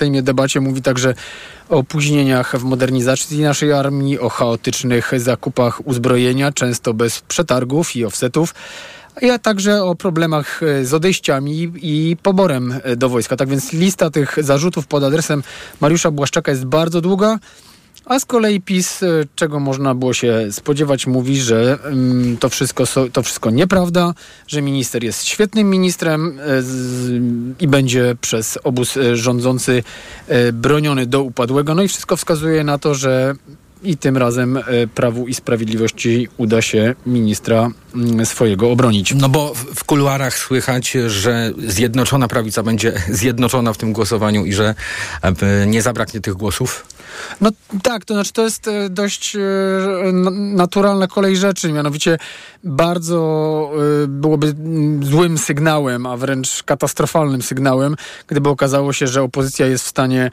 Sejmie debacie mówi także o opóźnieniach w modernizacji naszej armii, o chaotycznych zakupach uzbrojenia, często bez przetargów i offsetów a także o problemach e, z odejściami i poborem e, do wojska. Tak więc lista tych zarzutów pod adresem Mariusza Błaszczaka jest bardzo długa. A z kolei PiS, e, czego można było się spodziewać, mówi, że mm, to, wszystko, to wszystko nieprawda, że minister jest świetnym ministrem i będzie przez obóz rządzący broniony do upadłego. No i wszystko wskazuje na to, że i tym razem e, Prawu i Sprawiedliwości uda się ministra mm, swojego obronić. No bo w kuluarach słychać, że Zjednoczona Prawica będzie zjednoczona w tym głosowaniu i że e, nie zabraknie tych głosów? No tak, to znaczy to jest e, dość naturalna kolej rzeczy, mianowicie bardzo byłoby mm, złym sygnałem, a wręcz katastrofalnym sygnałem, gdyby okazało się, że opozycja jest w stanie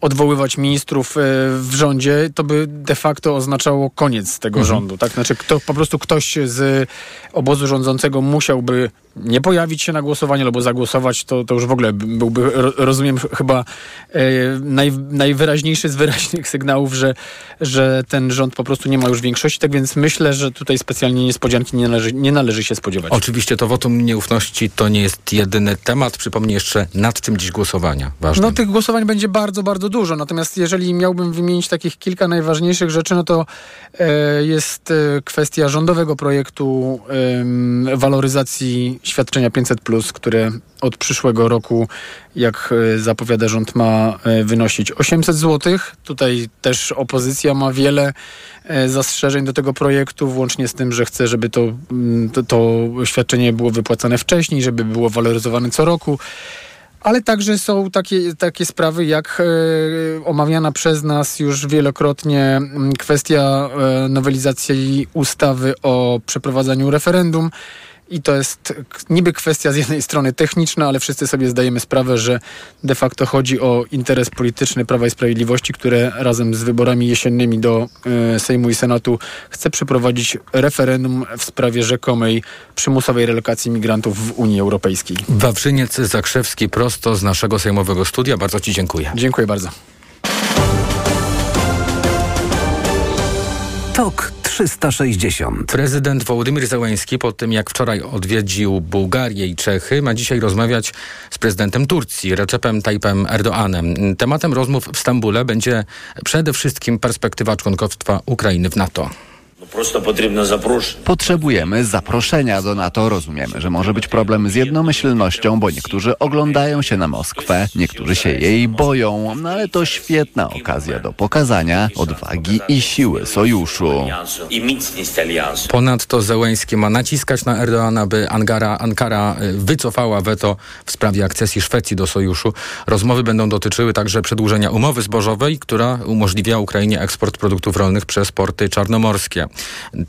odwoływać ministrów e, w rządzie, to by de facto oznaczało koniec tego mhm. rządu. Tak? Znaczy, kto, po prostu ktoś z obozu rządzącego musiałby nie pojawić się na głosowaniu albo zagłosować, to, to już w ogóle byłby, rozumiem, chyba e, naj, najwyraźniejszy z wyraźnych sygnałów, że, że ten rząd po prostu nie ma już większości. Tak więc myślę, że tutaj specjalnie niespodzianki nie należy, nie należy się spodziewać. Oczywiście to wotum nieufności to nie jest jedyny temat. Przypomnę jeszcze, nad czym dziś głosowania ważne. No tych głosowań będzie bardzo, bardzo dużo. Natomiast jeżeli miałbym wymienić takich kilka najważniejszych rzeczy, no to e, jest e, kwestia rządowego projektu e, waloryzacji świadczenia 500, które od przyszłego roku, jak e, zapowiada rząd, ma e, wynosić 800 zł. Tutaj też opozycja ma wiele e, zastrzeżeń do tego projektu, włącznie z tym, że chce, żeby to, mm, to, to świadczenie było wypłacane wcześniej, żeby było waloryzowane co roku. Ale także są takie, takie sprawy jak omawiana przez nas już wielokrotnie kwestia e, nowelizacji ustawy o przeprowadzaniu referendum. I to jest niby kwestia z jednej strony techniczna, ale wszyscy sobie zdajemy sprawę, że de facto chodzi o interes polityczny Prawa i Sprawiedliwości, które razem z wyborami jesiennymi do y, Sejmu i Senatu chce przeprowadzić referendum w sprawie rzekomej przymusowej relokacji migrantów w Unii Europejskiej. Wawrzyniec Zakrzewski prosto z naszego sejmowego studia. Bardzo Ci dziękuję. Dziękuję bardzo. Tok 360. Prezydent Wołodymyr Zełański po tym jak wczoraj odwiedził Bułgarię i Czechy ma dzisiaj rozmawiać z prezydentem Turcji Recepem Tayyipem Erdoanem. Tematem rozmów w Stambule będzie przede wszystkim perspektywa członkostwa Ukrainy w NATO. Potrzebujemy zaproszenia do NATO. Rozumiemy, że może być problem z jednomyślnością, bo niektórzy oglądają się na Moskwę, niektórzy się jej boją, no ale to świetna okazja do pokazania odwagi i siły sojuszu. Ponadto Zełęński ma naciskać na Erdoana, by Ankara, Ankara y, wycofała weto w sprawie akcesji Szwecji do sojuszu. Rozmowy będą dotyczyły także przedłużenia umowy zbożowej, która umożliwia Ukrainie eksport produktów rolnych przez porty czarnomorskie.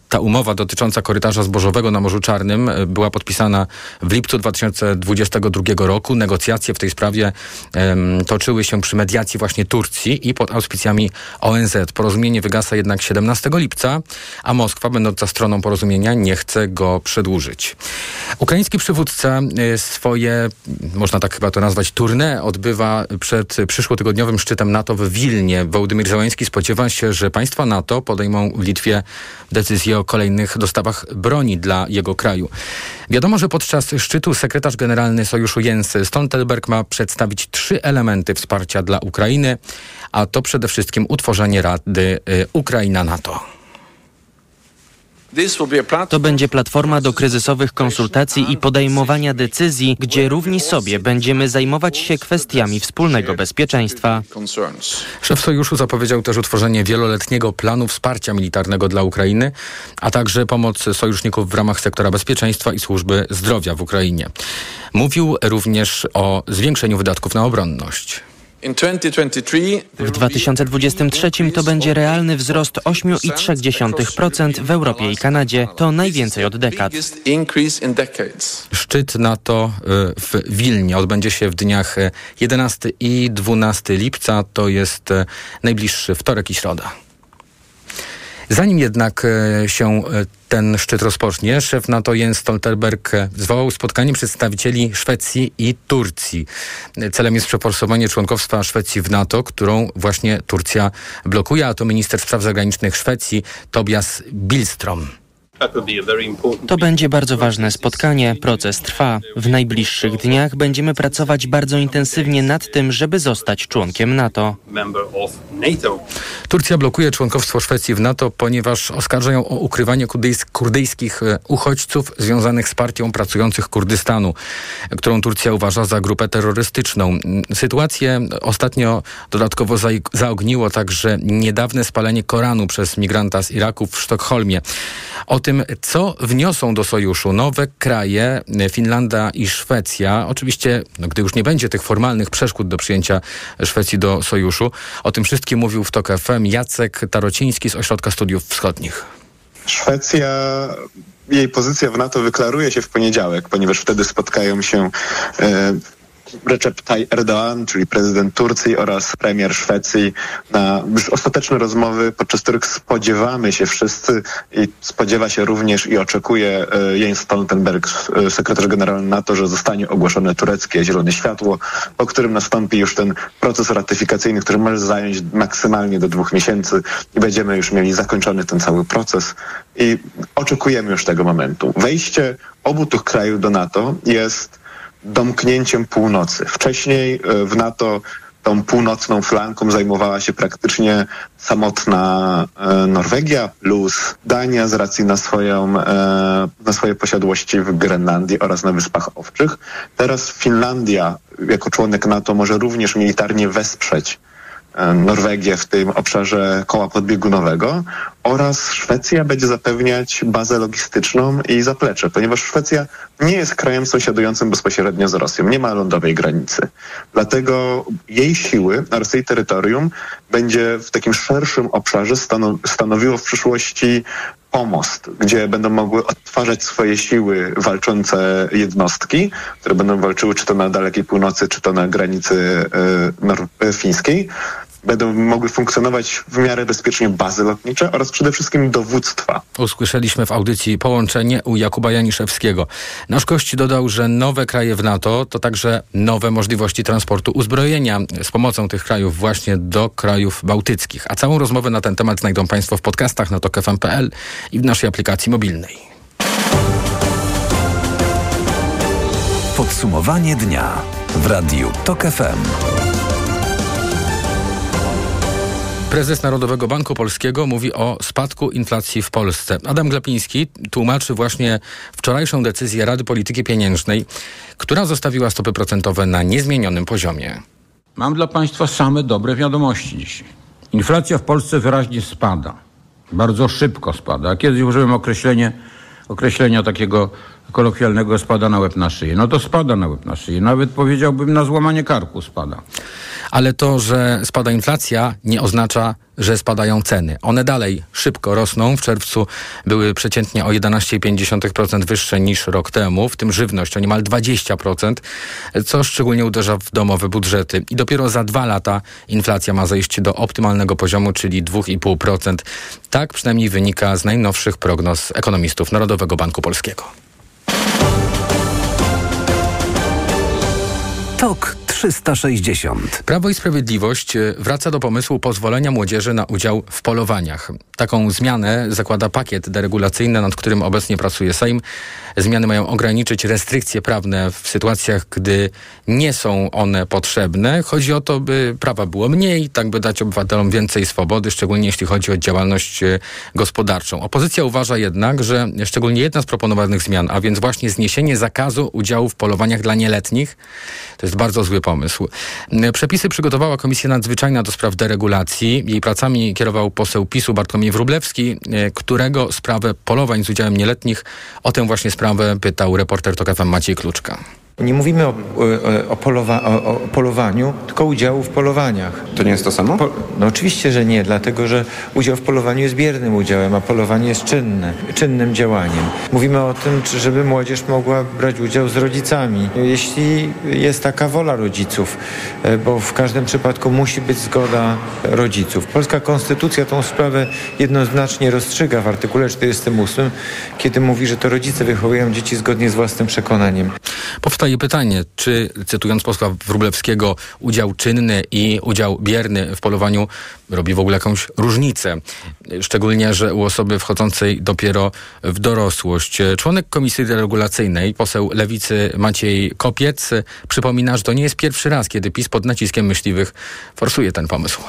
Ta umowa dotycząca korytarza zbożowego na Morzu Czarnym e, była podpisana w lipcu 2022 roku. Negocjacje w tej sprawie um, toczyły się przy mediacji właśnie Turcji i pod auspicjami ONZ. Porozumienie wygasa jednak 17 lipca, a Moskwa, będąca stroną porozumienia, nie chce go przedłużyć. Ukraiński przywódca e, swoje, można tak chyba to nazwać, tournée odbywa przed przyszłotygodniowym szczytem NATO w Wilnie. Wołodymyr Zełański spodziewa się, że państwa NATO podejmą w Litwie decyzję o kolejnych dostawach broni dla jego kraju. Wiadomo, że podczas szczytu sekretarz generalny Sojuszu Jens Stoltenberg ma przedstawić trzy elementy wsparcia dla Ukrainy, a to przede wszystkim utworzenie Rady y, Ukraina-NATO. To będzie platforma do kryzysowych konsultacji i podejmowania decyzji, gdzie równi sobie będziemy zajmować się kwestiami wspólnego bezpieczeństwa. Szef sojuszu zapowiedział też utworzenie wieloletniego planu wsparcia militarnego dla Ukrainy, a także pomoc sojuszników w ramach sektora bezpieczeństwa i służby zdrowia w Ukrainie. Mówił również o zwiększeniu wydatków na obronność. W 2023 to będzie realny wzrost 8,3% w Europie i Kanadzie. To najwięcej od dekad. Szczyt NATO y, w Wilnie odbędzie się w dniach 11 y, i 12 lipca. To jest y, najbliższy wtorek i środa. Zanim jednak e, się e, ten szczyt rozpocznie, szef NATO Jens Stoltenberg zwołał spotkanie przedstawicieli Szwecji i Turcji. Celem jest przeforsowanie członkostwa Szwecji w NATO, którą właśnie Turcja blokuje, a to minister spraw zagranicznych Szwecji Tobias Billstrom. To będzie bardzo ważne spotkanie. Proces trwa. W najbliższych dniach będziemy pracować bardzo intensywnie nad tym, żeby zostać członkiem NATO. Turcja blokuje członkowstwo Szwecji w NATO, ponieważ oskarża ją o ukrywanie kurdyjskich e, uchodźców związanych z partią pracujących Kurdystanu, którą Turcja uważa za grupę terrorystyczną. Sytuację ostatnio dodatkowo zaogniło także niedawne spalenie Koranu przez migranta z Iraku w Sztokholmie. O tym, co wniosą do sojuszu nowe kraje, Finlandia i Szwecja. Oczywiście, no, gdy już nie będzie tych formalnych przeszkód do przyjęcia Szwecji do sojuszu, o tym wszystkim mówił w TOK FM Jacek Tarociński z Ośrodka Studiów Wschodnich. Szwecja jej pozycja w NATO wyklaruje się w poniedziałek, ponieważ wtedy spotkają się e, Recep Tayyip Erdoğan, czyli prezydent Turcji oraz premier Szwecji na już ostateczne rozmowy, podczas których spodziewamy się wszyscy i spodziewa się również i oczekuje e, Jens Stoltenberg, e, sekretarz generalny NATO, że zostanie ogłoszone tureckie zielone światło, po którym nastąpi już ten proces ratyfikacyjny, który może zająć maksymalnie do dwóch miesięcy i będziemy już mieli zakończony ten cały proces i oczekujemy już tego momentu. Wejście obu tych krajów do NATO jest domknięciem północy. Wcześniej e, w NATO tą północną flanką zajmowała się praktycznie samotna e, Norwegia plus Dania z racji na, swoją, e, na swoje posiadłości w Grenlandii oraz na Wyspach Owczych. Teraz Finlandia jako członek NATO może również militarnie wesprzeć Norwegię w tym obszarze koła podbiegunowego oraz Szwecja będzie zapewniać bazę logistyczną i zaplecze, ponieważ Szwecja nie jest krajem sąsiadującym bezpośrednio z Rosją, nie ma lądowej granicy. Dlatego jej siły oraz jej terytorium będzie w takim szerszym obszarze stanowiło w przyszłości pomost, gdzie będą mogły odtwarzać swoje siły walczące jednostki, które będą walczyły czy to na dalekiej północy, czy to na granicy y, fińskiej będą mogły funkcjonować w miarę bezpiecznie bazy lotnicze oraz przede wszystkim dowództwa. Usłyszeliśmy w audycji połączenie u Jakuba Janiszewskiego. Nasz gość dodał, że nowe kraje w NATO to także nowe możliwości transportu uzbrojenia z pomocą tych krajów właśnie do krajów bałtyckich. A całą rozmowę na ten temat znajdą Państwo w podcastach na tokefm.pl i w naszej aplikacji mobilnej. Podsumowanie dnia w Radiu TOK FM. Prezes Narodowego Banku Polskiego mówi o spadku inflacji w Polsce. Adam Glapiński tłumaczy właśnie wczorajszą decyzję Rady Polityki Pieniężnej, która zostawiła stopy procentowe na niezmienionym poziomie. Mam dla Państwa same dobre wiadomości dzisiaj. Inflacja w Polsce wyraźnie spada. Bardzo szybko spada. Kiedyś użyłem określenia takiego kolokwialnego spada na łeb na szyję. No to spada na łeb na szyję. Nawet powiedziałbym na złamanie karku spada ale to, że spada inflacja, nie oznacza, że spadają ceny. One dalej szybko rosną. W czerwcu były przeciętnie o 11,5% wyższe niż rok temu, w tym żywność o niemal 20%, co szczególnie uderza w domowe budżety. I dopiero za dwa lata inflacja ma zejść do optymalnego poziomu, czyli 2,5%. Tak przynajmniej wynika z najnowszych prognoz ekonomistów Narodowego Banku Polskiego. TOK 360. Prawo i Sprawiedliwość e, wraca do pomysłu pozwolenia młodzieży na udział w polowaniach. Taką zmianę zakłada pakiet deregulacyjny, nad którym obecnie pracuje Sejm. Zmiany mają ograniczyć restrykcje prawne w sytuacjach, gdy nie są one potrzebne. Chodzi o to, by prawa było mniej, tak by dać obywatelom więcej swobody, szczególnie jeśli chodzi o działalność e, gospodarczą. Opozycja uważa jednak, że szczególnie jedna z proponowanych zmian, a więc właśnie zniesienie zakazu udziału w polowaniach dla nieletnich, to jest bardzo zły pomysł. Przepisy przygotowała Komisja Nadzwyczajna do spraw deregulacji. Jej pracami kierował poseł PiSu Bartłomiej Wrublewski, e, którego sprawę polowań z udziałem nieletnich o tę właśnie sprawę pytał reporter TOK FM Maciej Kluczka. Nie mówimy o, o, polowa o, o, polowaniu, tylko udziału w polowaniach. To nie jest to samo? Po no oczywiście, że nie, dlatego że udział w polowaniu jest biernym udziałem, a polowanie jest czynne, czynnym działaniem. Mówimy o tym, żeby młodzież mogła brać udział z rodzicami, jeśli jest taka wola rodziców, e, bo w każdym przypadku musi być zgoda rodziców. Polska konstytucja tą sprawę jednoznacznie rozstrzyga w artykule 48, kiedy mówi, że to rodzice wychowują dzieci zgodnie z własnym przekonaniem. Powstaje pytanie, czy cytując posła Wróblewskiego, udział czynny i udział bierny w polowaniu robi w ogóle jakąś różnicę? Szczególnie, że u osoby wchodzącej dopiero w dorosłość. Członek Komisji Deregulacyjnej, poseł Lewicy Maciej Kopiec, przypomina, że to nie jest pierwszy raz, kiedy PiS pod naciskiem myśliwych forsuje ten pomysł.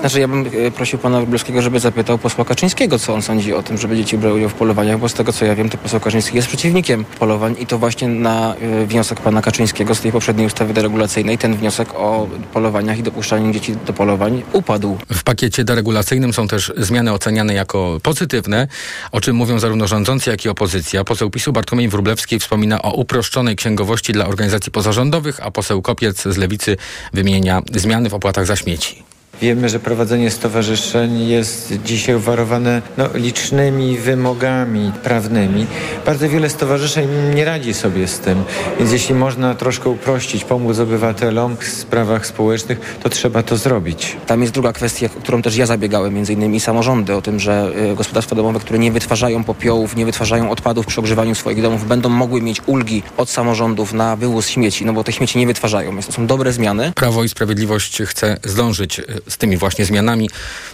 Znaczy ja bym e, prosił pana Wróblewskiego, żeby zapytał posła Kaczyńskiego, co on sądzi o tym, żeby dzieci brały udział w polowaniach, bo z tego co ja wiem, to poseł Kaczyński jest przeciwnikiem polowań i to właśnie na e, wniosek pana Kaczyńskiego z tej poprzedniej ustawy deregulacyjnej ten wniosek o polowaniach i dopuszczaniu dzieci do polowań upadł. W pakiecie deregulacyjnym są też zmiany oceniane jako pozytywne, o czym mówią zarówno rządzący, jak i opozycja. Poseł PiSu Bartłomiej Wróblewski wspomina o uproszczonej księgowości dla organizacji pozarządowych, a poseł Kopiec z Lewicy wymienia zmiany w opłatach za śmieci. Wiemy, że prowadzenie stowarzyszeń jest dzisiaj uwarowane no, licznymi wymogami prawnymi. Bardzo wiele stowarzyszeń nie radzi sobie z tym, więc jeśli można troszkę uprościć, pomóc obywatelom w sprawach społecznych, to trzeba to zrobić. Tam jest druga kwestia, o którą też ja zabiegałem, między innymi samorządy, o tym, że y, gospodarstwa domowe, które nie wytwarzają popiołów, nie wytwarzają odpadów przy ogrzewaniu swoich domów, będą mogły mieć ulgi od samorządów na wywóz śmieci, no bo te śmieci nie wytwarzają, więc to są dobre zmiany. Prawo i Sprawiedliwość chce zdążyć y, z tymi właśnie zmianami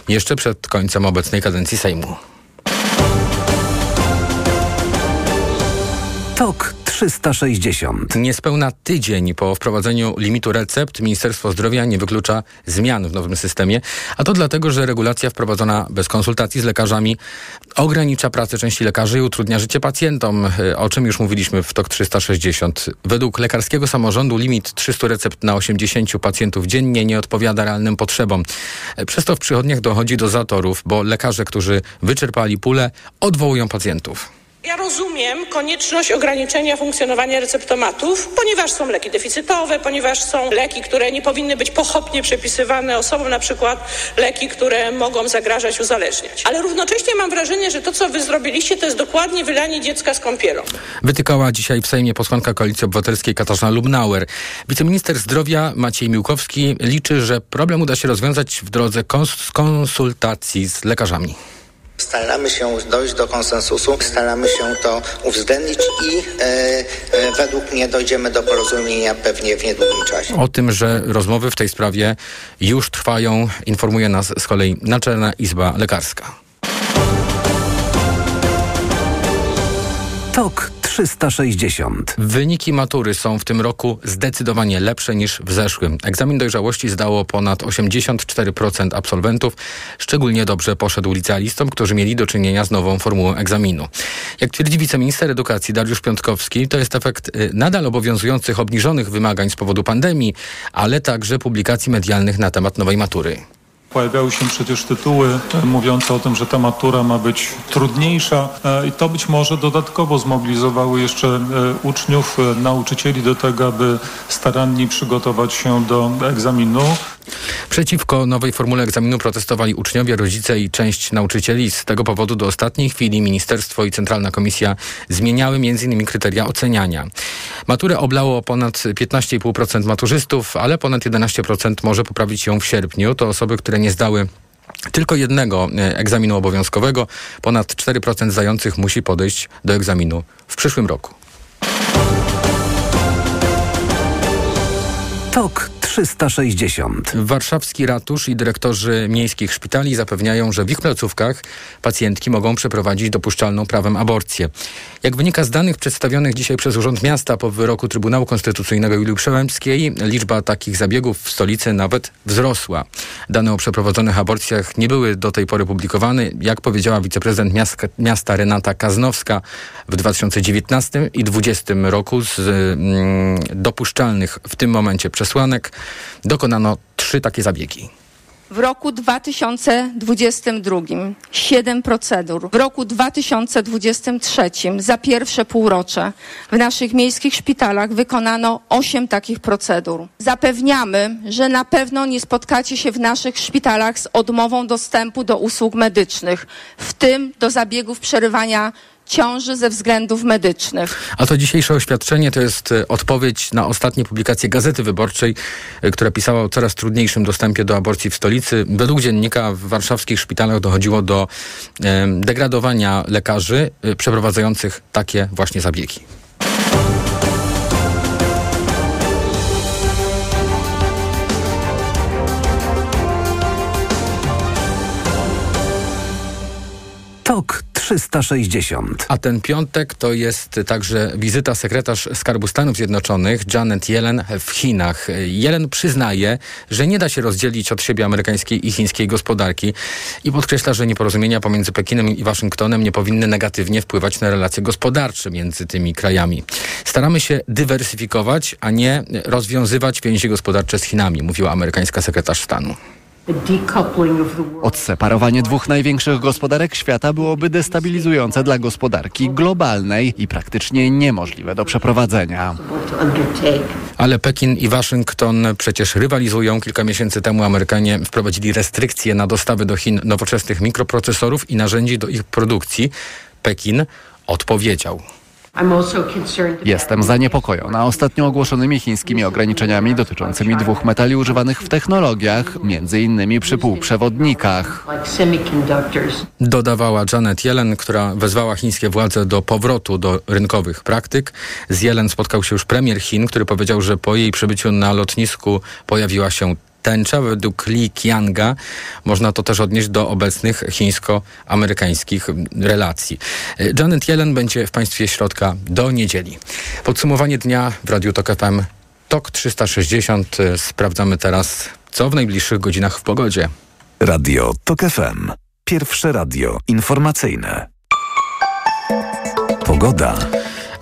jeszcze przed końcem obecnej kadencji Sejmu. Tok 360. Niespełna tydzień po wprowadzeniu limitu recept Ministerstwo Zdrowia nie wyklucza zmian w nowym systemie, a to dlatego, że regulacja wprowadzona bez konsultacji z lekarzami ogranicza pracę części lekarzy i utrudnia życie pacjentom, o czym już mówiliśmy w TOK 360. Według lekarskiego samorządu limit 300 recept na 80 pacjentów dziennie nie odpowiada realnym potrzebom. Przez to w przychodniach dochodzi do zatorów, bo lekarze, którzy wyczerpali pulę, odwołują pacjentów. Ja rozumiem konieczność ograniczenia funkcjonowania receptomatów, ponieważ są leki deficytowe, ponieważ są leki, które nie powinny być pochopnie przepisywane osobom, na przykład leki, które mogą zagrażać, uzależniać. Ale równocześnie mam wrażenie, że to, co wy zrobiliście, to jest dokładnie wylanie dziecka z kąpielą. Wytykała dzisiaj w Sejmie posłanka Koalicji Obywatelskiej Katarzyna Lubnauer. Wiceminister zdrowia Maciej Miłkowski liczy, że problem uda się rozwiązać w drodze kons konsultacji z lekarzami. Staramy się dojść do konsensusu, staramy się to uwzględnić i e, e, według mnie dojdziemy do porozumienia pewnie w niedługim czasie. O tym, że rozmowy w tej sprawie już trwają, informuje nas z kolei Naczelna Izba Lekarska. Tok 360. Wyniki matury są w tym roku zdecydowanie lepsze niż w zeszłym. Egzamin dojrzałości zdało ponad 84% absolwentów. Szczególnie dobrze poszedł licealistom, którzy mieli do czynienia z nową formułą egzaminu. Jak twierdzi wiceminister edukacji Dariusz Piątkowski, to jest efekt y, nadal obowiązujących obniżonych wymagań z powodu pandemii, ale także publikacji medialnych na temat nowej matury. Pojawiały się przecież tytuły e, mówiące o tym, że ta matura ma być trudniejsza e, i to być może dodatkowo zmobilizowały jeszcze e, uczniów, nauczycieli do tego, aby starannie przygotować się do egzaminu. Przeciwko nowej formule egzaminu protestowali uczniowie, rodzice i część nauczycieli. Z tego powodu do ostatniej chwili Ministerstwo i Centralna Komisja zmieniały m.in. kryteria oceniania. Maturę oblało ponad 15,5% maturzystów, ale ponad 11% może poprawić ją w sierpniu. To osoby, które nie zdały tylko jednego e, egzaminu obowiązkowego. Ponad 4% zdających musi podejść do egzaminu w przyszłym roku. Tok 360. Warszawski ratusz i dyrektorzy miejskich szpitali zapewniają, że w ich placówkach pacjentki mogą przeprowadzić dopuszczalną prawem aborcję. Jak wynika z danych przedstawionych dzisiaj przez Urząd Miasta po wyroku Trybunału Konstytucyjnego Julii Przełębskiej, liczba takich zabiegów w stolicy nawet wzrosła. Dane o przeprowadzonych aborcjach nie były do tej pory publikowane. Jak powiedziała wiceprezydent miasta, miasta Renata Kaznowska, w 2019 i 2020 roku z mm, dopuszczalnych w tym momencie przesłanek dokonano trzy takie zabiegi. W roku 2022 7 procedur. W roku 2023 za pierwsze półrocze w naszych miejskich szpitalach wykonano 8 takich procedur. Zapewniamy, że na pewno nie spotkacie się w naszych szpitalach z odmową dostępu do usług medycznych, w tym do zabiegów przerywania ciąży ze względów medycznych. A to dzisiejsze oświadczenie to jest e, odpowiedź na ostatnie publikacje Gazety Wyborczej, e, która pisała o coraz trudniejszym dostępie do aborcji w stolicy. Według dziennika w warszawskich szpitalach dochodziło do degradowania lekarzy e, przeprowadzających takie właśnie zabiegi. 360. A ten piątek to jest także wizyta sekretarz Skarbu Stanów Zjednoczonych Janet Yellen w Chinach. Yellen przyznaje, że nie da się rozdzielić od siebie amerykańskiej i chińskiej gospodarki i podkreśla, że nieporozumienia pomiędzy Pekinem i Waszyngtonem nie powinny negatywnie wpływać na relacje gospodarcze między tymi krajami. Staramy się dywersyfikować, a nie rozwiązywać więzi gospodarcze z Chinami, mówiła amerykańska sekretarz stanu. Odseparowanie dwóch największych gospodarek świata byłoby destabilizujące dla gospodarki globalnej i praktycznie niemożliwe do przeprowadzenia. Ale Pekin i Waszyngton przecież rywalizują. Kilka miesięcy temu Amerykanie wprowadzili restrykcje na dostawy do Chin nowoczesnych mikroprocesorów i narzędzi do ich produkcji. Pekin odpowiedział. Jestem zaniepokojona ostatnio ogłoszonymi chińskimi ograniczeniami dotyczącymi dwóch metali używanych w technologiach, między innymi przy półprzewodnikach. Dodawała Janet Yellen, która wezwała chińskie władze do powrotu do rynkowych praktyk. Z Yellen spotkał się już premier Chin, który powiedział, że po jej przybyciu na lotnisku pojawiła się tęcza. Według Li Qianga można to też odnieść do obecnych chińsko-amerykańskich relacji. Janet Yellen będzie w państwie środka do niedzieli. Podsumowanie dnia w Radiu Tok FM. TOK 360. Sprawdzamy teraz, co w najbliższych godzinach w pogodzie. Radio TOK FM. Pierwsze radio informacyjne. Pogoda.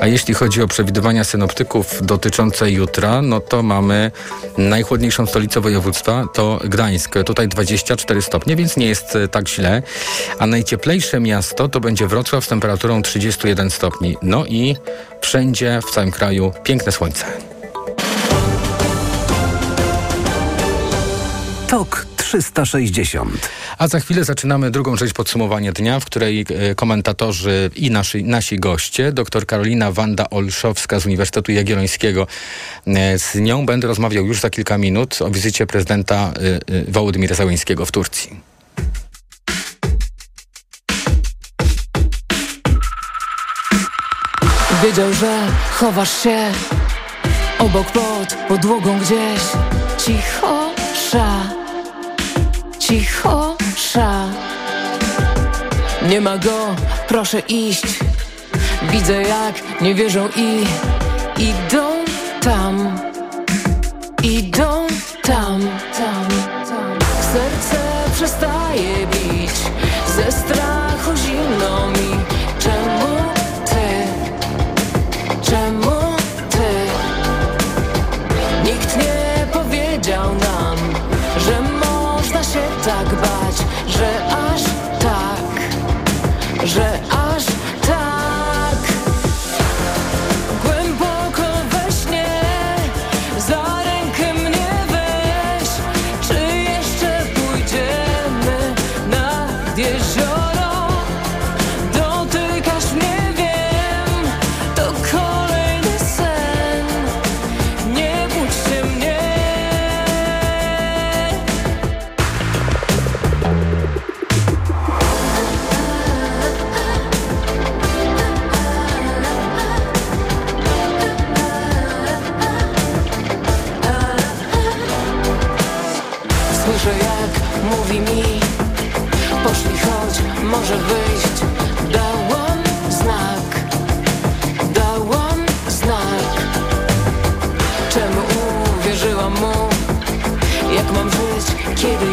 A jeśli chodzi o przewidywania synoptyków dotyczące jutra, no to mamy najchłodniejszą stolicę województwa, to Gdańsk. Tutaj 24 stopnie, więc nie jest tak źle. A najcieplejsze miasto to będzie Wrocław z temperaturą 31 stopni. No i wszędzie w całym kraju piękne słońce. TOK 360. A za chwilę zaczynamy drugą część podsumowania dnia, w której e, komentatorzy i nasi, nasi goście, dr Karolina Wanda Olszowska z Uniwersytetu Jagiellońskiego, e, z nią będę rozmawiał już za kilka minut o wizycie prezydenta e, Wołodymira Załęskiego w Turcji. Wiedział, że chowasz się obok pod podłogą gdzieś cicho sza cicho sza. Nie ma go, proszę iść. Widzę jak nie wierzą i idą tam. Idą tam, tam, tam. Serce przestaje bić. Ze strachu Słyszę jak mówi mi Poszli chodź, może wyjść. Dałam znak Dałam znak. Czemu uwierzyłam mu? Jak mam żyć, kiedy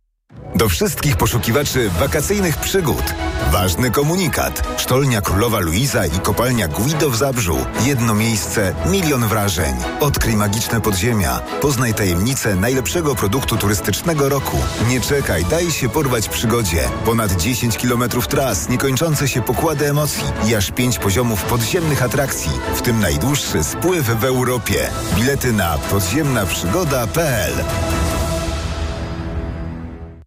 Do wszystkich poszukiwaczy wakacyjnych przygód. Ważny komunikat. Sztolnia Królowa Luiza i kopalnia Guido w Zabrzu. Jedno miejsce, milion wrażeń. Odkryj magiczne podziemia. Poznaj tajemnicę najlepszego produktu turystycznego roku. Nie czekaj, daj się porwać przygodzie. Ponad 10 kilometrów tras, niekończące się pokłady emocji i aż 5 poziomów podziemnych atrakcji, w tym najdłuższy spływ w Europie. Bilety na podziemnaprzygoda.pl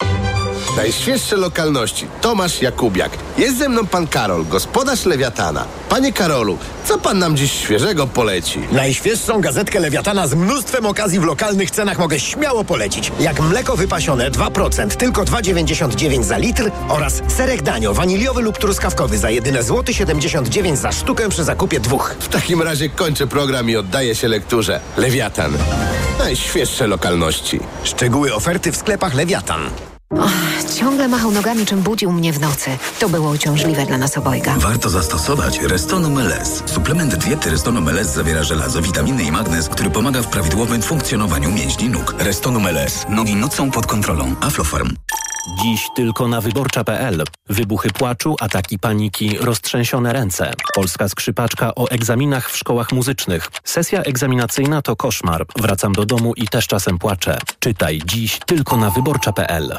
now. Najświeższe lokalności. Tomasz Jakubiak. Jest ze mną pan Karol, gospodarz Lewiatana. Panie Karolu, co pan nam dziś świeżego poleci? Najświeższą gazetkę Lewiatana z mnóstwem okazji w lokalnych cenach mogę śmiało polecić. Jak mleko wypasione 2%, tylko 2,99 za litr oraz serek danio waniliowy lub truskawkowy za jedyne złoty 79 za sztukę przy zakupie dwóch. W takim razie kończę program i oddaję się lekturze. Lewiatan. Najświeższe lokalności. Szczegóły oferty w sklepach Lewiatan. Och, ciągle machał nogami, czym budził mnie w nocy. To było uciążliwe dla nas obojga. Warto zastosować Restonum LS. Suplement diety Restonum LS zawiera żelazo, witaminy i magnez, który pomaga w prawidłowym funkcjonowaniu mięśni nóg. Restonum LS. Nogi nocą pod kontrolą. Aflofarm. Dziś tylko na wyborcza.pl. Wybuchy płaczu, ataki paniki, roztrzęsione ręce. Polska skrzypaczka o egzaminach w szkołach muzycznych. Sesja egzaminacyjna to koszmar. Wracam do domu i też czasem płaczę. Czytaj dziś tylko na wyborcza.pl.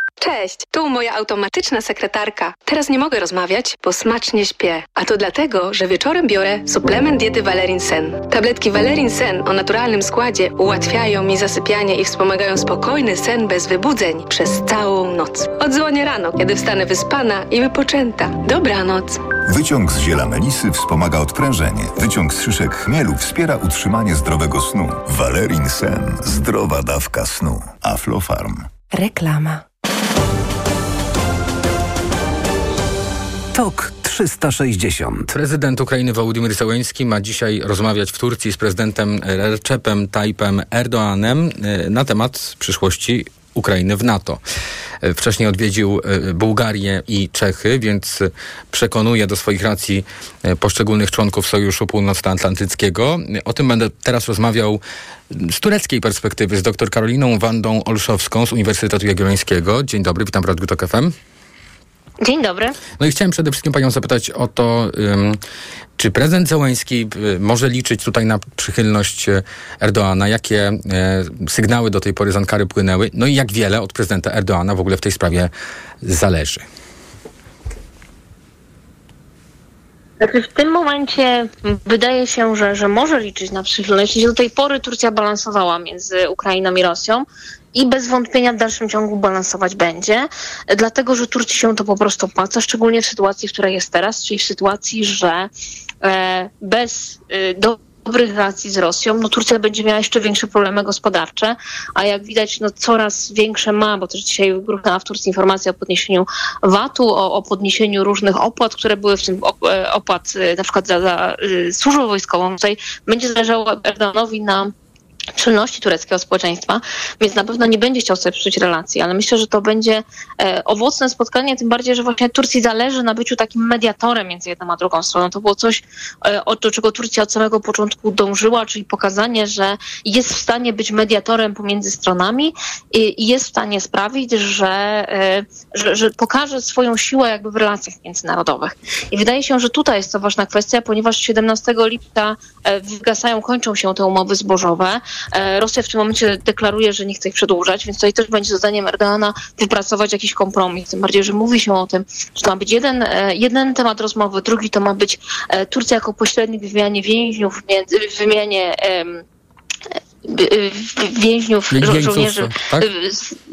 Cześć, tu moja automatyczna sekretarka. Teraz nie mogę rozmawiać, bo smacznie śpię. A to dlatego, że wieczorem biorę suplement diety Valerin Sen. Tabletki Valerin Sen o naturalnym składzie ułatwiają mi zasypianie i wspomagają spokojny sen bez wybudzeń przez całą noc. Odzwonię rano, kiedy wstanę wyspana i wypoczęta. Dobranoc. Wyciąg z ziela melisy wspomaga odprężenie. Wyciąg z szyszek chmielu wspiera utrzymanie zdrowego snu. Valerin Sen. Zdrowa dawka snu. Aflofarm. Reklama. TOK 360. Prezydent Ukrainy Wołodymyr Zełenski ma dzisiaj rozmawiać w Turcji z prezydentem Recepem Tayyipem Erdoğanem e, na temat przyszłości Ukrainy w NATO. E, Wcześniej odwiedził e, Bułgarię i Czechy, więc przekonuje do swoich racji poszczególnych członków Sojuszu Północnoatlantyckiego. O tym będę teraz rozmawiał z tureckiej perspektywy z dr Karoliną Wandą Olszowską z Uniwersytetu Jagiellońskiego. Dzień dobry, witam w Radiu FM. Dzień dobry. No i chciałem przede wszystkim panią zapytać o to, czy prezydent Zełański y, może liczyć tutaj na przychylność y, Erdoana? Jakie y, sygnały do tej pory z Ankary płynęły? No i jak wiele od prezydenta Erdoana w ogóle w tej sprawie zależy? Znaczy w tym momencie wydaje się, że, że może liczyć na przychylność. Do tej pory Turcja balansowała między Ukrainą i Rosją i bez wątpienia w dalszym ciągu balansować będzie, dlatego że Turcji się to po prostu opłaca, szczególnie w sytuacji, w której jest teraz, czyli w sytuacji, że e, bez e, do dobrych relacji z Rosją, no Turcja będzie miała jeszcze większe problemy gospodarcze, a jak widać, no coraz większe ma, bo też dzisiaj gruchnęła w Turcji informacja o podniesieniu VAT-u, o, o podniesieniu różnych opłat, które były w tym e, opłat e, na przykład za, za służbę wojskową. Tutaj będzie zależało Erdoganowi na czynności tureckiego społeczeństwa, więc na pewno nie będzie chciał sobie psuć relacji, ale myślę, że to będzie e, owocne spotkanie, tym bardziej, że właśnie Turcji zależy na byciu takim mediatorem między jedną a drugą stroną. To było coś, e, o, do czego Turcja od samego początku dążyła, czyli pokazanie, że jest w stanie być mediatorem pomiędzy stronami i, jest w stanie sprawić, że, e, że, że pokaże swoją siłę jakby w relacjach międzynarodowych. I wydaje się, że tutaj jest to ważna kwestia, ponieważ 17 lipca wygasają, kończą się te umowy zbożowe. E, Rosja w tym momencie deklaruje, że nie chce ich przedłużać, więc tutaj też będzie zadaniem Erdogana wypracować jakiś kompromis. Tym bardziej, że mówi się o tym, że to ma być jeden, e, jeden temat rozmowy, drugi to ma być e, Turcja jako pośrednik w wymianie więźniów, w wymianie więźniów, żo- żołnierzy, tak? y,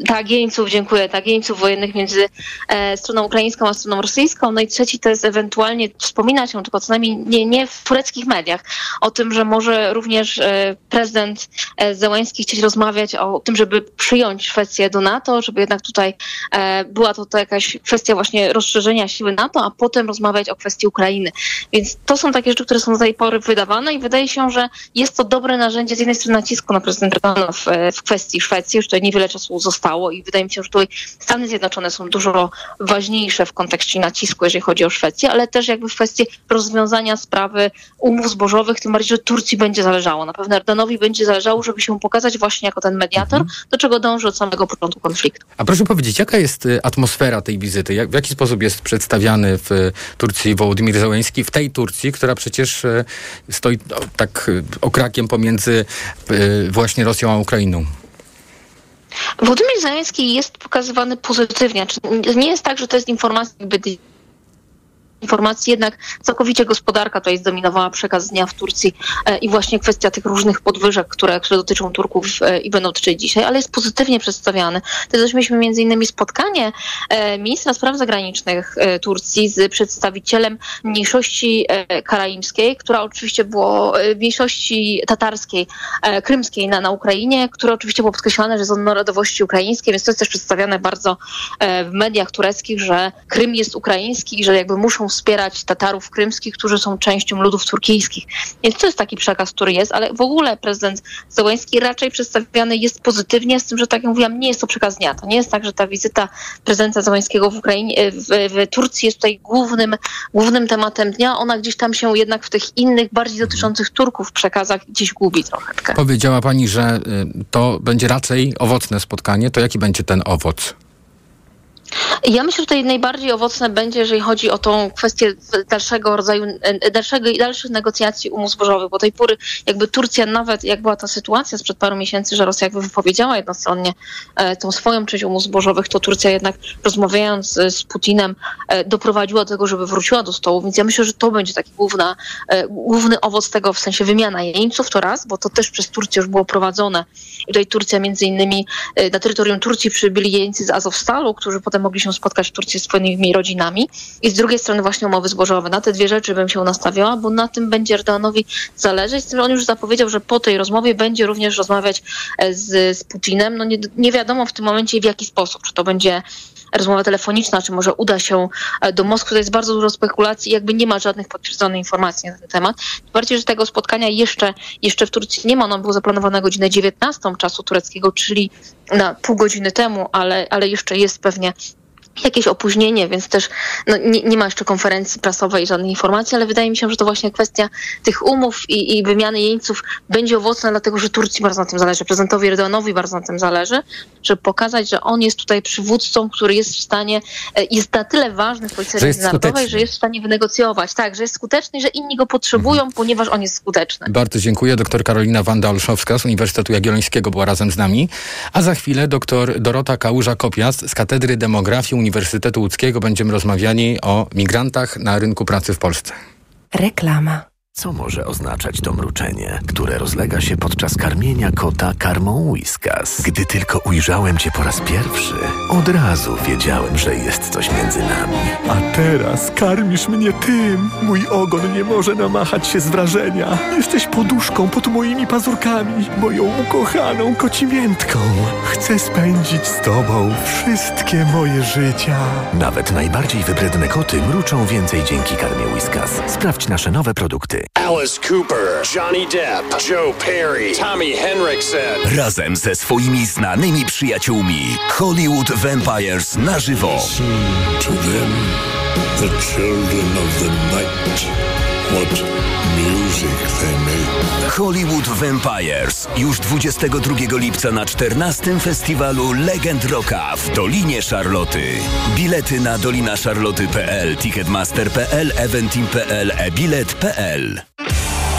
tak, jeńców, dziękuję, tak, jeńców wojennych między e, stroną ukraińską a stroną rosyjską. No i trzeci to jest ewentualnie, wspomina się tylko co najmniej nie, nie w tureckich mediach, o tym, że może również e, prezydent e, Zełański chcieć rozmawiać o tym, żeby przyjąć Szwecję do NATO, żeby jednak tutaj e, była to, to jakaś kwestia właśnie rozszerzenia siły NATO, a potem rozmawiać o kwestii Ukrainy. Więc to są takie rzeczy, które są do tej pory wydawane i wydaje się, że jest to dobre narzędzie z jednej strony nacisku na prezydenta Erdogana w, w kwestii Szwecji, już tutaj niewiele czasu zostało i wydaje mi się, że tutaj Stany Zjednoczone są dużo ważniejsze w kontekście nacisku, jeżeli chodzi o Szwecję, ale też jakby w kwestii rozwiązania sprawy umów zbożowych, tym bardziej, że Turcji będzie zależało. Na pewno Erdoganowi będzie zależało, żeby się pokazać właśnie jako ten mediator, do czego dąży od samego początku konfliktu. A proszę powiedzieć, jaka jest y, atmosfera tej wizyty? Jak, w jaki sposób jest przedstawiany w y, Turcji Wołodymir Zełenski, w tej Turcji, która przecież y, stoi no, tak okrakiem pomiędzy właśnie Rosją a Ukrainą? Władimir Zeleński jest pokazywany pozytywnie. Nie jest tak, że to jest informacja jakby informacji, jednak całkowicie gospodarka tutaj zdominowała przekaz dnia w Turcji e, i właśnie kwestia tych różnych podwyżek, które, które dotyczą Turków e, i będą dotyczyć dzisiaj, ale jest pozytywnie przedstawiany. Też mieliśmy między innymi spotkanie e, ministra spraw zagranicznych Turcji z przedstawicielem mniejszości karaimskiej, która oczywiście było mniejszości tatarskiej, krymskiej na, na Ukrainie, które oczywiście było podkreślane, że są narodowości ukraińskiej, więc to jest też przedstawiane bardzo w mediach tureckich, że Krym jest ukraiński i że jakby muszą wspierać Tatarów krymskich, którzy są częścią ludów turkijskich. Więc to jest taki przekaz, który jest, ale w ogóle prezydent Zełański raczej przedstawiany jest pozytywnie, z tym, że tak jak mówiłam, nie jest to przekaz dnia. To nie jest tak, że ta wizyta prezydenta Zełańskiego w Ukrainie, w, w Turcji jest tutaj głównym, głównym tematem dnia. Ona gdzieś tam się jednak w tych innych, bardziej dotyczących Turków przekazach gdzieś gubi trochę. Powiedziała pani, że y, to będzie raczej owocne spotkanie. To jaki będzie ten owoc? Ja myślę, że tutaj najbardziej owocne będzie, jeżeli chodzi o tą kwestię dalszego rodzaju, e, dalszego, dalszych negocjacji umów zbożowych, bo tej pory jakby Turcja nawet, jak była ta sytuacja sprzed paru miesięcy, że Rosja jakby wypowiedziała jednostronnie e, tą swoją część umów zbożowych, to Turcja jednak rozmawiając z, z Putinem e, doprowadziła do tego, żeby wróciła do stołu, więc ja myślę, że to będzie taki główna, e, główny owoc tego, w sensie wymiana jeńców to raz, bo to też przez Turcję już było prowadzone. I tutaj Turcja między innymi e, na terytorium Turcji przybyli jeńcy z Azowstalu, którzy potem mogli się spotkać w Turcji z swoimi rodzinami i z drugiej strony właśnie umowy zbożowe. Na te dwie rzeczy bym się nastawiała, bo na tym będzie Erdoganowi zależeć. Z tym, że on już zapowiedział, że po tej rozmowie będzie również rozmawiać e, z, z Putinem. No nie, nie wiadomo w tym momencie w jaki sposób. Czy to będzie rozmowa telefoniczna, czy może uda się e, do Moskwy. To jest bardzo dużo spekulacji jakby nie ma żadnych potwierdzonych informacji na ten temat. Tym Bardziej, że tego spotkania jeszcze, jeszcze w Turcji nie ma. Ono było zaplanowane na godzinę 19 czasu tureckiego, czyli na pół godziny temu, ale, ale jeszcze jest pewnie jakieś opóźnienie, więc też no, nie, nie ma jeszcze konferencji prasowej, żadnej informacji, ale wydaje mi się, że to właśnie kwestia tych umów i, i wymiany jeńców będzie owocna, dlatego że Turcji bardzo na tym zależy, prezydentowi Erdoganowi bardzo na tym zależy, żeby pokazać, że on jest tutaj przywódcą, który jest w stanie, e, jest na tyle ważny w polityce międzynarodowej, że jest w stanie wynegocjować, tak, że jest skuteczny i że inni go potrzebują, ponieważ on jest skuteczny. Bardzo dziękuję. Doktor Karolina Wanda-Olszowska z Uniwersytetu Jagiellońskiego była razem z nami. A za chwilę doktor Dorota Kałuża-Kopiast z Katedry Demografii Uniwersytetu Łódzkiego. Będziemy rozmawiali o migrantach na rynku pracy w Polsce. Reklama. Co może oznaczać to mruczenie, które rozlega się podczas karmienia kota karmą Whiskas? Gdy tylko ujrzałem cię po raz pierwszy, od razu wiedziałem, że jest coś między nami. A teraz karmisz mnie tym. Mój ogon nie może namachać się z wrażenia. Jesteś poduszką pod moimi pazurkami, moją ukochaną kocimiętką. Chcę spędzić z tobą wszystkie moje życia. Nawet najbardziej wybredne koty mruczą więcej dzięki karmie Whiskas. Sprawdź nasze nowe produkty. Alice Cooper, Johnny Depp, Joe Perry, Tommy Henriksen. Razem ze swoimi znanymi przyjaciółmi Hollywood Vampires na żywo. To them, the children of the night, what music they make. Hollywood Vampires już 22 lipca na 14 festiwalu Legend Rocka w Dolinie Szarloty. Bilety na dolinaszarloty.pl, ticketmaster.pl, eventim.pl, e-bilet.pl.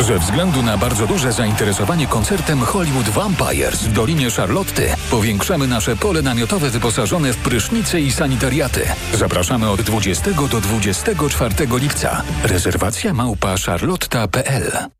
Ze względu na bardzo duże zainteresowanie koncertem Hollywood Vampires w Dolinie Charlotty powiększamy nasze pole namiotowe wyposażone w prysznice i sanitariaty. Zapraszamy od 20 do 24 lipca. Rezerwacja małpa charlotta.pl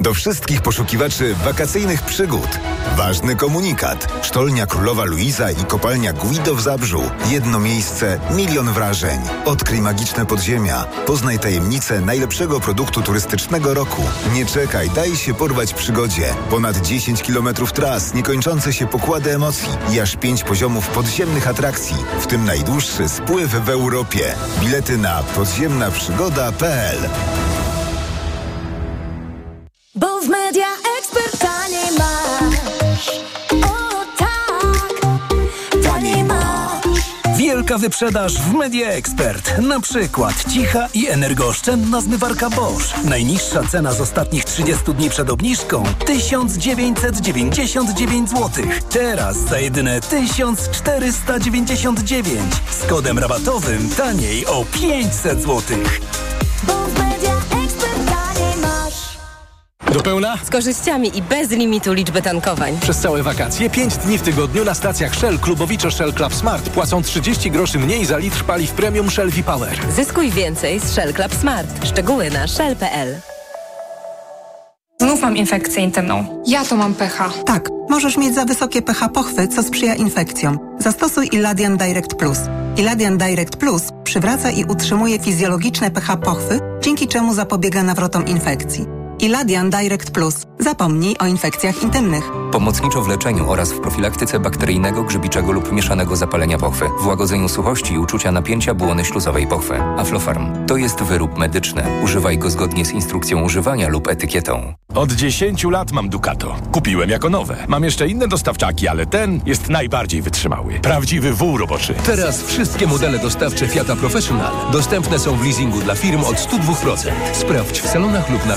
Do wszystkich poszukiwaczy wakacyjnych przygód. Ważny komunikat. Sztolnia Królowa Luiza i kopalnia Guido w Zabrzu. Jedno miejsce, milion wrażeń. Odkryj magiczne podziemia. Poznaj tajemnicę najlepszego produktu turystycznego roku. Nie czekaj, daj się porwać przygodzie. Ponad 10 kilometrów tras, niekończące się pokłady emocji i aż 5 poziomów podziemnych atrakcji, w tym najdłuższy spływ w Europie. Bilety na podziemnaprzygoda.pl Bo w media ekspert taniej masz. O tak, taniej masz. Wielka wyprzedaż w Media Expert. Na przykład cicha i energooszczędna zmywarka Bosch. Najniższa cena z ostatnich 30 dni przed obniżką 1999 zł. Teraz za jedyne 1499. Z kodem rabatowym taniej o 500 zł. Bo Do pełna? Z korzyściami i bez limitu liczby tankowań. Przez całe wakacje 5 dni w tygodniu na stacjach Shell Klubowicze Shell Club Smart płacą 30 groszy mniej za litr paliw premium Shell V-Power. Zyskuj więcej z Shell Club Smart. Szczegóły na shell.pl. Znów mam infekcję intymną. Ja to mam pH. Tak, możesz mieć za wysokie pH pochwy, co sprzyja infekcjom. Zastosuj Iladian Direct Plus. Iladian Direct Plus przywraca i utrzymuje fizjologiczne pH pochwy, dzięki czemu zapobiega nawrotom infekcji. Iladian Direct Plus. Zapomnij o infekcjach intymnych. Pomocniczo w leczeniu oraz w profilaktyce bakteryjnego, grzybiczego lub mieszanego zapalenia pochwy, w łagodzeniu suchości i uczucia napięcia błony śluzowej pochwy. Aflofarm to jest wyrób medyczny. Używaj go zgodnie z instrukcją używania lub etykietą. Od 10 lat mam Ducato. Kupiłem jako nowe. Mam jeszcze inne dostawczaki, ale ten jest najbardziej wytrzymały. Prawdziwy wół roboczy. Teraz wszystkie modele dostawcze Fiata Professional dostępne są w leasingu dla firm od 102%. Sprawdź w salonach lub na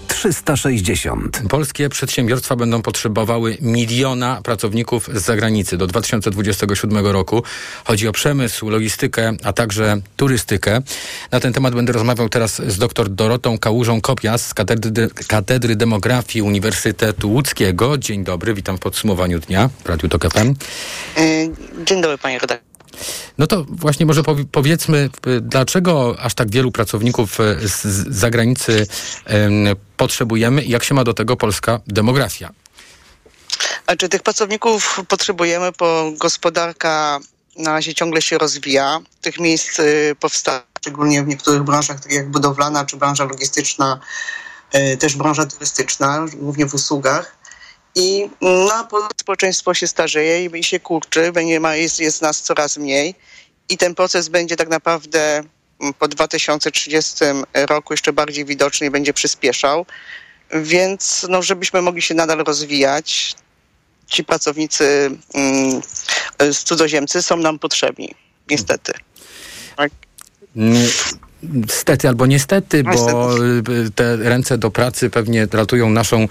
360. Polskie przedsiębiorstwa będą potrzebowały miliona pracowników z zagranicy do 2027 roku. Chodzi o przemysł, logistykę, a także turystykę. Na ten temat będę rozmawiał teraz z dr Dorotą Kałużą-Kopias z Katedry, Katedry Demografii Uniwersytetu Łódzkiego. Dzień dobry, witam w podsumowaniu dnia w Radiu TOK FM. Dzień dobry, panie redaktorze. No to właśnie może powi- powiedzmy, dlaczego aż tak wielu pracowników y, z zagranicy em, potrzebujemy i jak się ma do tego polska demografia? A czy tych pracowników potrzebujemy, bo gospodarka na razie ciągle się rozwija. Tych miejsc y, powstaje, szczególnie w niektórych branżach, takich jak budowlana czy branża logistyczna, y, też branża turystyczna, głównie w usługach. I no, społeczeństwo się starzeje i- się kurczy, będzie ma, jest, jest nas coraz mniej. I ten proces będzie tak naprawdę mm, po 2030 roku jeszcze bardziej widoczny i będzie przyspieszał. Więc no, żebyśmy mogli się nadal rozwijać, ci pracownicy mm, y, cudzoziemcy są nam potrzebni. Niestety. Tak. Stety albo niestety, bo y, te ręce do pracy pewnie ratują naszą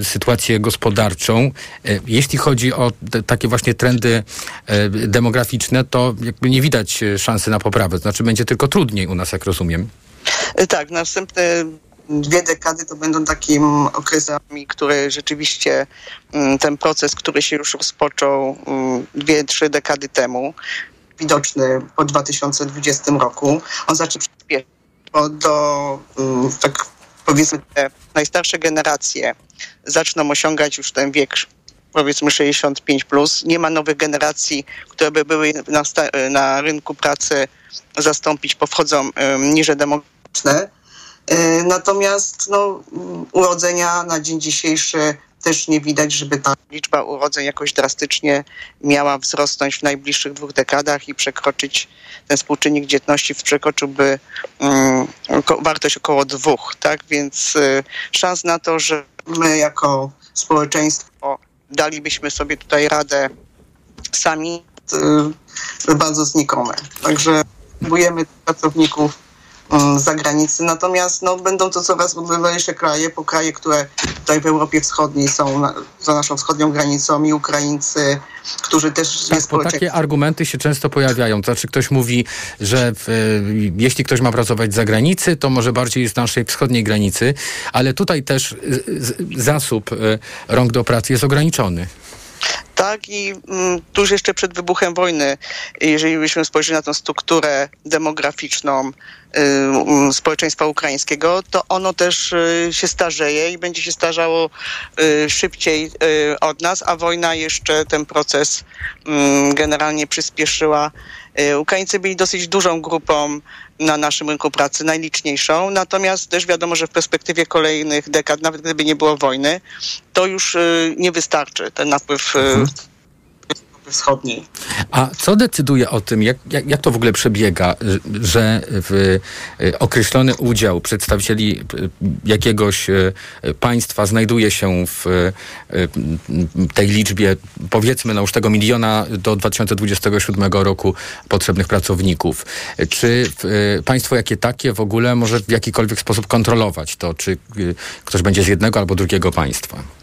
y, sytuację gospodarczą. Y, jeśli chodzi o te, takie właśnie trendy y, demograficzne, to jakby nie widać szansy na poprawę. To znaczy będzie tylko trudniej u nas, jak rozumiem. Tak, następne dwie dekady to będą takim okresami, które rzeczywiście mm, ten proces, który się już rozpoczął mm, dwie, trzy dekady temu, widoczny po 2020 roku, on zacznie przyspieszać, bo do, mm, tak powiedzmy, te najstarsze generacje zaczną osiągać już ten wiek powiedzmy 65 plus. Nie ma nowych generacji, które by były na, na rynku pracy zastąpić, bo wchodzą niże demograficzne. E, Natomiast no, urodzenia na dzień dzisiejszy też nie widać, żeby ta liczba urodzeń jakoś drastycznie miała wzrosnąć w najbliższych dwóch dekadach i przekroczyć ten współczynnik dzietności, przekroczyłby oko- wartość około dwóch, tak? Więc y, szans na to, że my jako społeczeństwo dalibyśmy sobie tutaj radę sami, y, bardzo znikome. Także potrzebujemy pracowników zagranicy, natomiast no, będą to coraz odlewniejsze kraje, po kraje, które tutaj w Europie Wschodniej są na, za naszą wschodnią granicą i Ukraińcy, którzy też Tak, jest takie argumenty się często pojawiają. Znaczy ktoś mówi, że w, e, jeśli ktoś ma pracować z zagranicy, to może bardziej z naszej wschodniej granicy, ale tutaj też z, zasób e, rąk do pracy jest ograniczony. Tak i mm, tuż jeszcze przed wybuchem wojny, jeżeli byśmy spojrzeli na tą strukturę demograficzną y, mm, społeczeństwa ukraińskiego, to ono też y, się starzeje i będzie się starzało y, szybciej od nas, a wojna jeszcze ten proces mm, generalnie przyspieszyła. Y, Ukraińcy byli dosyć dużą grupą na naszym rynku pracy, najliczniejszą, natomiast też wiadomo, że w perspektywie kolejnych dekad, nawet gdyby nie było wojny, to już y, nie wystarczy ten napływ y, wschodniej. A co decyduje o tym, jak, jak, jak to w ogóle przebiega, że w e, określony udział przedstawicieli e, jakiegoś e, państwa znajduje się w tej liczbie, powiedzmy, no już tego miliona do 2027 roku potrzebnych pracowników? Czy państwo jakie takie w ogóle może w jakikolwiek sposób kontrolować to, czy ktoś będzie z jednego albo drugiego państwa?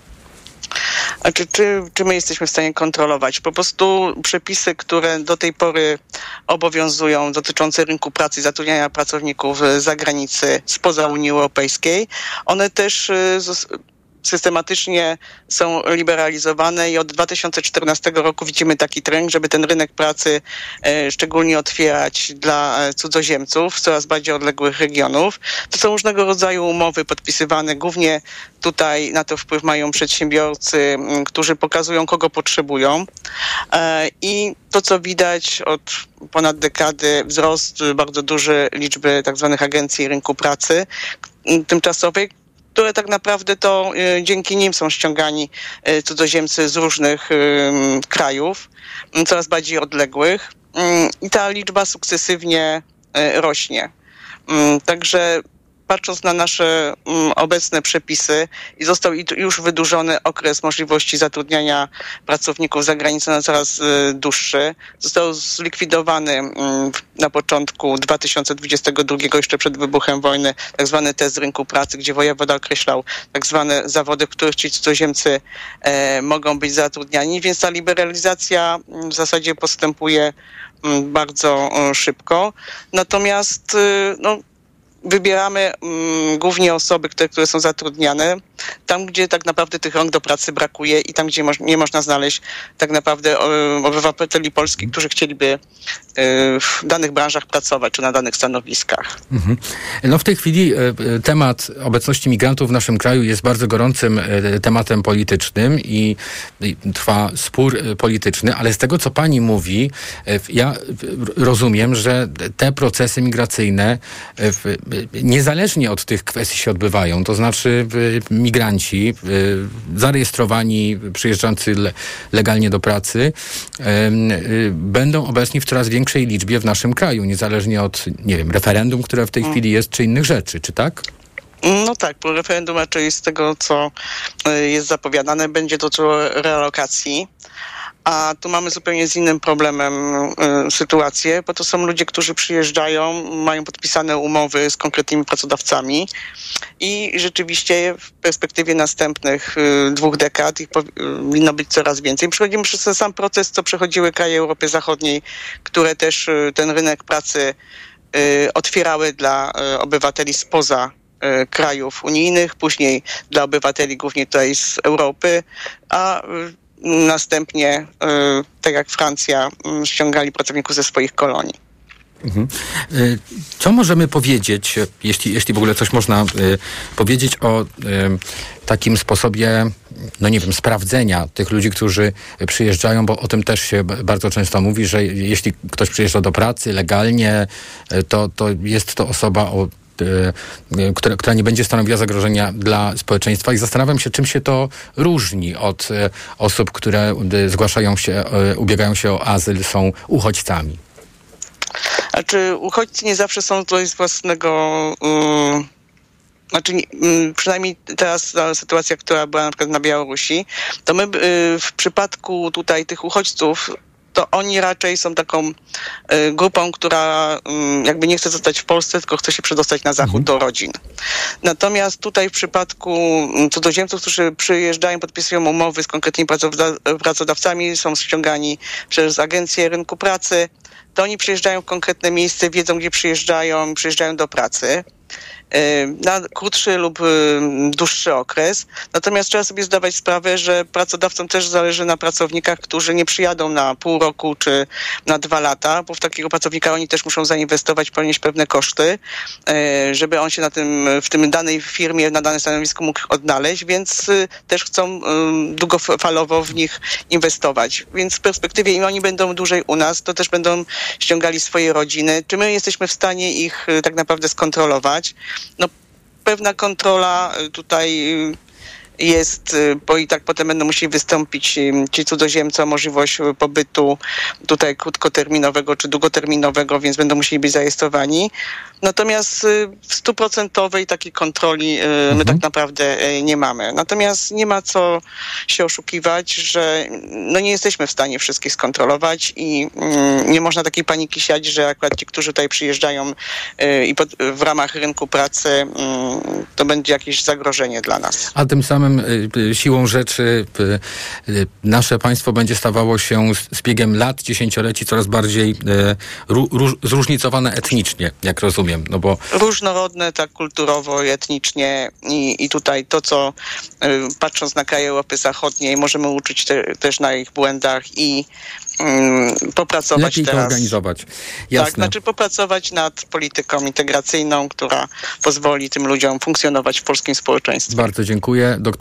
A czy, czy, czy my jesteśmy w stanie kontrolować? Po prostu przepisy, które do tej pory obowiązują dotyczące rynku pracy zatrudniania pracowników z zagranicy, spoza Unii Europejskiej, one też zos- systematycznie są liberalizowane i od 2014 roku widzimy taki trend, żeby ten rynek pracy e, szczególnie otwierać dla e, cudzoziemców z coraz bardziej odległych regionów. To są różnego rodzaju umowy podpisywane, głównie tutaj na to wpływ mają przedsiębiorcy, którzy pokazują, kogo potrzebują. E, I to, co widać od ponad dekady, wzrost bardzo duży liczby tak zwanych agencji rynku pracy tymczasowej, które tak naprawdę to y, dzięki nim są ściągani y, cudzoziemcy z różnych krajów, y, coraz bardziej odległych. Y, I ta liczba sukcesywnie y, rośnie. Y, Także patrząc na nasze mm, obecne przepisy i został już wydłużony okres możliwości zatrudniania pracowników za granicą na coraz y, dłuższy. Został zlikwidowany mm, na początku 2022, jeszcze przed wybuchem wojny, tak zwany test rynku pracy, gdzie wojewoda określał tak zwane zawody, w których ci cudzoziemcy e, mogą być zatrudniani, więc ta liberalizacja mm, w zasadzie postępuje bardzo szybko. Natomiast y, no, wybieramy mm, głównie osoby, które, które są zatrudniane, tam gdzie tak naprawdę tych rąk do pracy brakuje i tam gdzie nie można znaleźć tak naprawdę e, obywateli Polski, którzy chcieliby e, w danych branżach pracować czy na danych stanowiskach. Mhm. No w tej chwili e, temat obecności migrantów w naszym kraju jest bardzo gorącym tematem politycznym i, trwa spór polityczny, ale z tego, co pani mówi, ja rozumiem, że te procesy migracyjne niezależnie od tych kwestii się odbywają. To znaczy migranci e, zarejestrowani, przyjeżdżający le, legalnie do pracy y, będą obecni w coraz większej liczbie w naszym kraju, niezależnie od, nie wiem, referendum, które w tej chwili jest, czy innych rzeczy, czy tak? No tak, po referendum raczej z tego, co y, jest zapowiadane, będzie dotyczyło realokacji. A tu mamy zupełnie z innym problemem y, sytuację, bo to są ludzie, którzy przyjeżdżają, mają podpisane umowy z konkretnymi pracodawcami i rzeczywiście w perspektywie następnych y, dwóch dekad ich y, powinno być coraz więcej. Przechodzimy przez ten sam proces, co przechodziły kraje Europy Zachodniej, które też y, ten rynek pracy y, otwierały dla y, obywateli spoza krajów unijnych, później dla obywateli głównie tutaj z Europy, a następnie, y, tak jak Francja, ściągali pracowników ze swoich kolonii. Mhm. Y, Co możemy powiedzieć, e, jeśli, jeśli w ogóle coś można y, powiedzieć o takim sposobie, no nie wiem, sprawdzenia tych ludzi, którzy przyjeżdżają, bo o tym też się bardzo często mówi, że jeśli ktoś przyjeżdża do pracy legalnie, to, to jest to osoba o e, która, która nie będzie stanowiła zagrożenia dla społeczeństwa i zastanawiam się, czym się to różni od e, osób, które zgłaszają się, ubiegają się o azyl, są uchodźcami. Znaczy, uchodźcy nie zawsze są z własnego. mm, znaczy, mm, przynajmniej teraz ta sytuacja, która była na przykład na Białorusi, to my y, w przypadku tutaj tych uchodźców, to oni raczej są taką y, grupą, która mm, jakby nie chce zostać w Polsce, tylko chce się przedostać na zachód do rodzin. Natomiast tutaj w przypadku mm, cudzoziemców, którzy przyjeżdżają, podpisują umowy z konkretnymi pracodawcami, są ściągani przez agencję rynku pracy, to oni przyjeżdżają w konkretne miejsce, wiedzą gdzie przyjeżdżają, przyjeżdżają do pracy na krótszy lub y, dłuższy okres. Natomiast trzeba sobie zdawać sprawę, że pracodawcom też zależy na pracownikach, którzy nie przyjadą na pół roku czy na dwa lata, bo w takiego pracownika oni też muszą zainwestować, ponieść pewne koszty, y, żeby on się na tym, w tym danej firmie, na danym stanowisku mógł odnaleźć, więc y, też chcą y, długofalowo w nich inwestować. Więc w perspektywie im oni będą dłużej u nas, to też będą ściągali swoje rodziny. Czy my jesteśmy w stanie ich y, tak naprawdę skontrolować? No pewna kontrola y, tutaj y, jest, y, bo i tak potem będą musieli wystąpić y, ci cudzoziemcy o możliwość y, pobytu tutaj krótkoterminowego czy długoterminowego, więc będą musieli być zarejestrowani. Natomiast w stuprocentowej takiej kontroli my tak naprawdę nie mamy. Natomiast nie ma co się oszukiwać, że no nie jesteśmy w stanie wszystkich skontrolować i mm, nie można takiej paniki siać, że akurat ci, którzy tutaj przyjeżdżają i w ramach rynku pracy mm, to będzie jakieś zagrożenie dla nas. A tym samym y, y, siłą rzeczy y, nasze państwo będzie stawało się z, biegiem lat, dziesięcioleci coraz bardziej ró, róż, zróżnicowane etnicznie, jak rozumiem. No bo różnorodne tak kulturowo i etnicznie i, i tutaj to, co patrząc na kraje Europy Zachodniej możemy uczyć te, też na ich błędach i popracować lepiej teraz. organizować. Tak, Jasne. znaczy popracować nad polityką integracyjną, która pozwoli tym ludziom funkcjonować w polskim społeczeństwie. Bardzo dziękuję. Doktor